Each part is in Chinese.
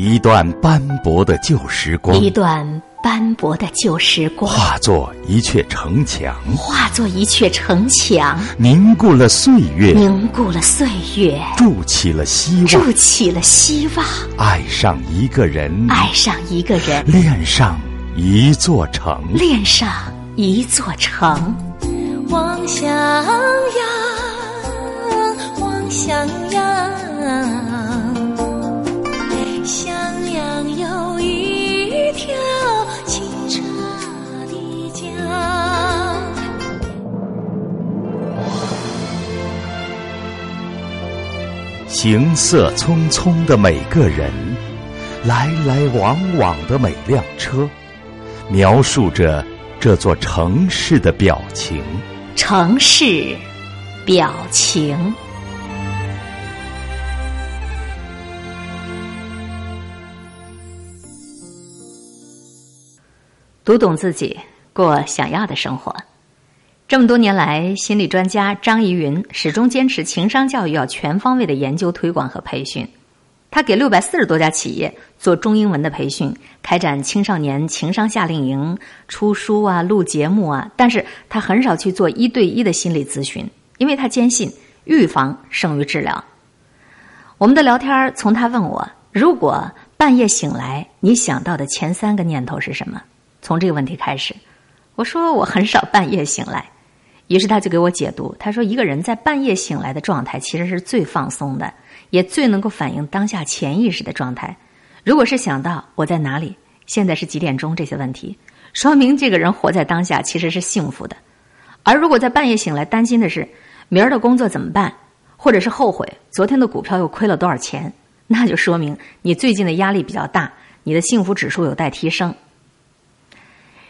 一段斑驳的旧时光，一段斑驳的旧时光，化作一阙城墙，化作一阙城墙，凝固了岁月，凝固了岁月，筑起了希望，筑起了希望，爱上一个人，爱上一个人，恋上一座城，恋上一座城，望襄阳，望襄阳。行色匆匆的每个人，来来往往的每辆车，描述着这座城市的表情。城市表情。读懂自己，过想要的生活。这么多年来，心理专家张怡云始终坚持情商教育要全方位的研究、推广和培训。他给六百四十多家企业做中英文的培训，开展青少年情商夏令营、出书啊、录节目啊。但是他很少去做一对一的心理咨询，因为他坚信预防胜于治疗。我们的聊天从他问我：如果半夜醒来，你想到的前三个念头是什么？从这个问题开始，我说我很少半夜醒来，于是他就给我解读。他说，一个人在半夜醒来的状态其实是最放松的，也最能够反映当下潜意识的状态。如果是想到我在哪里，现在是几点钟这些问题，说明这个人活在当下其实是幸福的。而如果在半夜醒来担心的是明儿的工作怎么办，或者是后悔昨天的股票又亏了多少钱，那就说明你最近的压力比较大，你的幸福指数有待提升。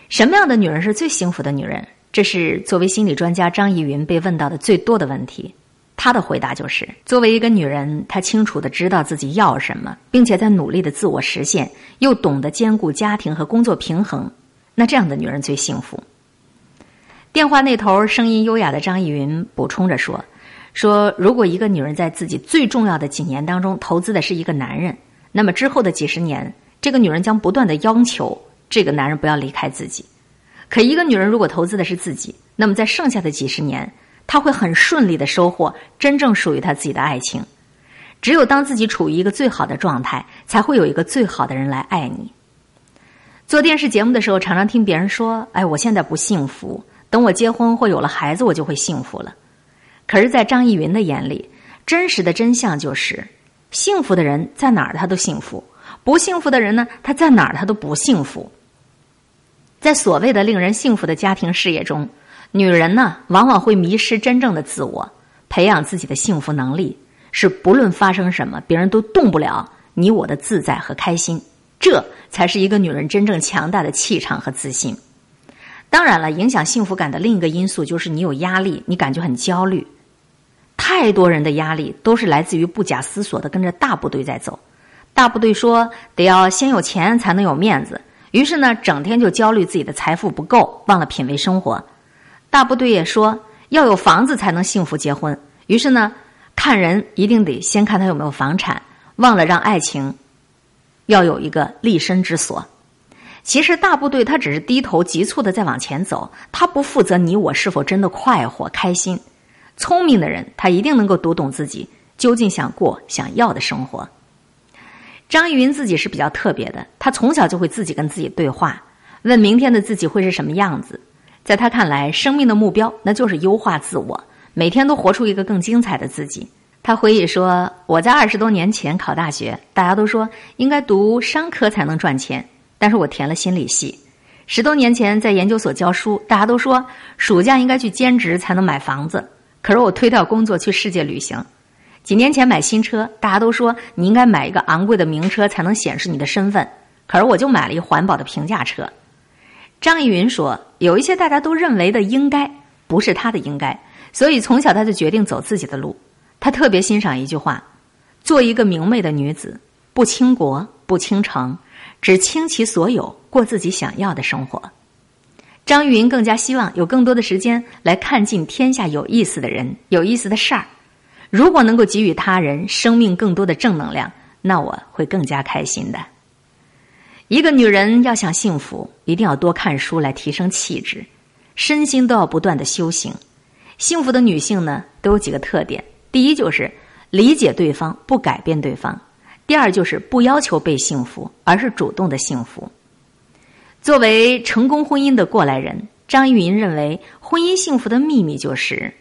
什么样的女人是最幸福的女人？这是作为心理专家张怡云被问到的最多的问题。她的回答就是：作为一个女人，她清楚的知道自己要什么，并且在努力的自我实现，又懂得兼顾家庭和工作平衡。那这样的女人最幸福。电话那头声音优雅的张怡云补充着说：“说如果一个女人在自己最重要的几年当中投资的是一个男人，那么之后的几十年，这个女人将不断的要求。”这个男人不要离开自己，可一个女人如果投资的是自己，那么在剩下的几十年，她会很顺利的收获真正属于她自己的爱情。只有当自己处于一个最好的状态，才会有一个最好的人来爱你。做电视节目的时候，常常听别人说：“哎，我现在不幸福，等我结婚或有了孩子，我就会幸福了。”可是，在张艺云的眼里，真实的真相就是：幸福的人在哪儿他都幸福，不幸福的人呢，他在哪儿他都不幸福。在所谓的令人幸福的家庭事业中，女人呢往往会迷失真正的自我，培养自己的幸福能力是不论发生什么，别人都动不了你我的自在和开心。这才是一个女人真正强大的气场和自信。当然了，影响幸福感的另一个因素就是你有压力，你感觉很焦虑。太多人的压力都是来自于不假思索的跟着大部队在走。大部队说得要先有钱才能有面子。于是呢，整天就焦虑自己的财富不够，忘了品味生活。大部队也说要有房子才能幸福结婚。于是呢，看人一定得先看他有没有房产，忘了让爱情要有一个立身之所。其实大部队他只是低头急促的在往前走，他不负责你我是否真的快活开心。聪明的人他一定能够读懂自己究竟想过想要的生活。张艺云自己是比较特别的，他从小就会自己跟自己对话，问明天的自己会是什么样子。在他看来，生命的目标那就是优化自我，每天都活出一个更精彩的自己。他回忆说：“我在二十多年前考大学，大家都说应该读商科才能赚钱，但是我填了心理系。十多年前在研究所教书，大家都说暑假应该去兼职才能买房子，可是我推掉工作去世界旅行。”几年前买新车，大家都说你应该买一个昂贵的名车才能显示你的身份，可是我就买了一环保的平价车。张艺云说，有一些大家都认为的应该，不是他的应该，所以从小他就决定走自己的路。他特别欣赏一句话：做一个明媚的女子，不倾国不倾城，只倾其所有，过自己想要的生活。张玉云更加希望有更多的时间来看尽天下有意思的人、有意思的事儿。如果能够给予他人生命更多的正能量，那我会更加开心的。一个女人要想幸福，一定要多看书来提升气质，身心都要不断的修行。幸福的女性呢，都有几个特点：第一就是理解对方，不改变对方；第二就是不要求被幸福，而是主动的幸福。作为成功婚姻的过来人，张一云认为，婚姻幸福的秘密就是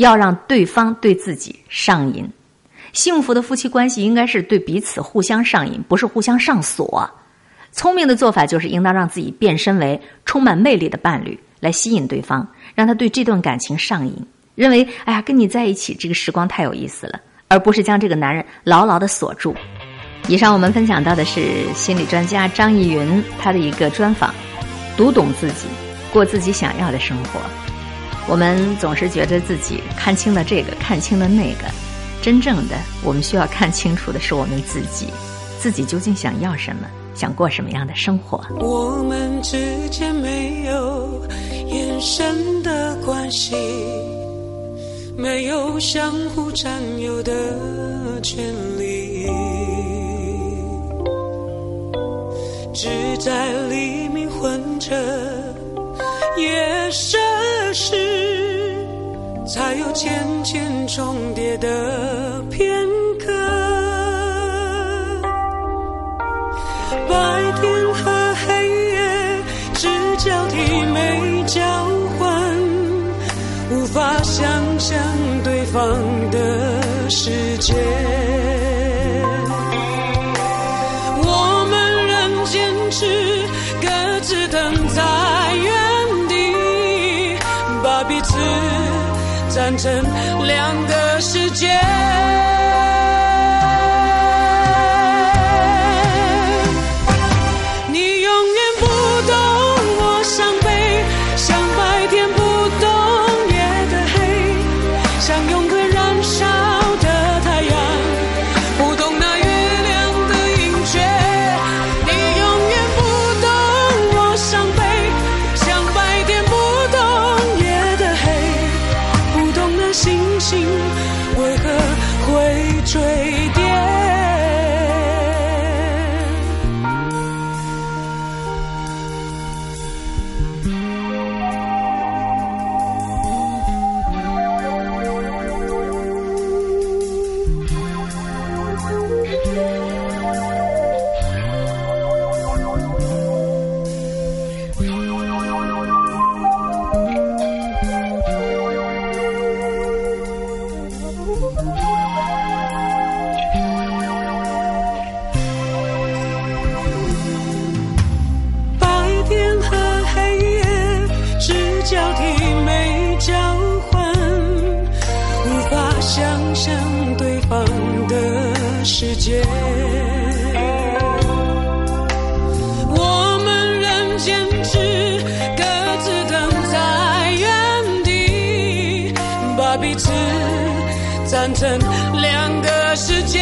要让对方对自己上瘾。幸福的夫妻关系应该是对彼此互相上瘾，不是互相上锁。聪明的做法就是应当让自己变身为充满魅力的伴侣，来吸引对方，让他对这段感情上瘾，认为哎呀，跟你在一起这个时光太有意思了，而不是将这个男人牢牢的锁住。以上我们分享到的是心理专家张逸云他的一个专访，读懂自己，过自己想要的生活。我们总是觉得自己看清了这个，看清了那个，真正的我们需要看清楚的是我们自己，自己究竟想要什么。想过什么样的生活？我们之间没有眼神的关系，没有相互占有的权利，只在黎明混着夜深，才有渐渐重叠的片刻。白天和黑夜只交替没交换，无法想象对方的世界。我们仍坚持各自等在原地，把彼此站成两个世界，你永远不懂我伤悲，像白天不懂夜的黑，像永恒燃烧。向对方的世界，我们仍坚持各自等在原地，把彼此站成两个世界。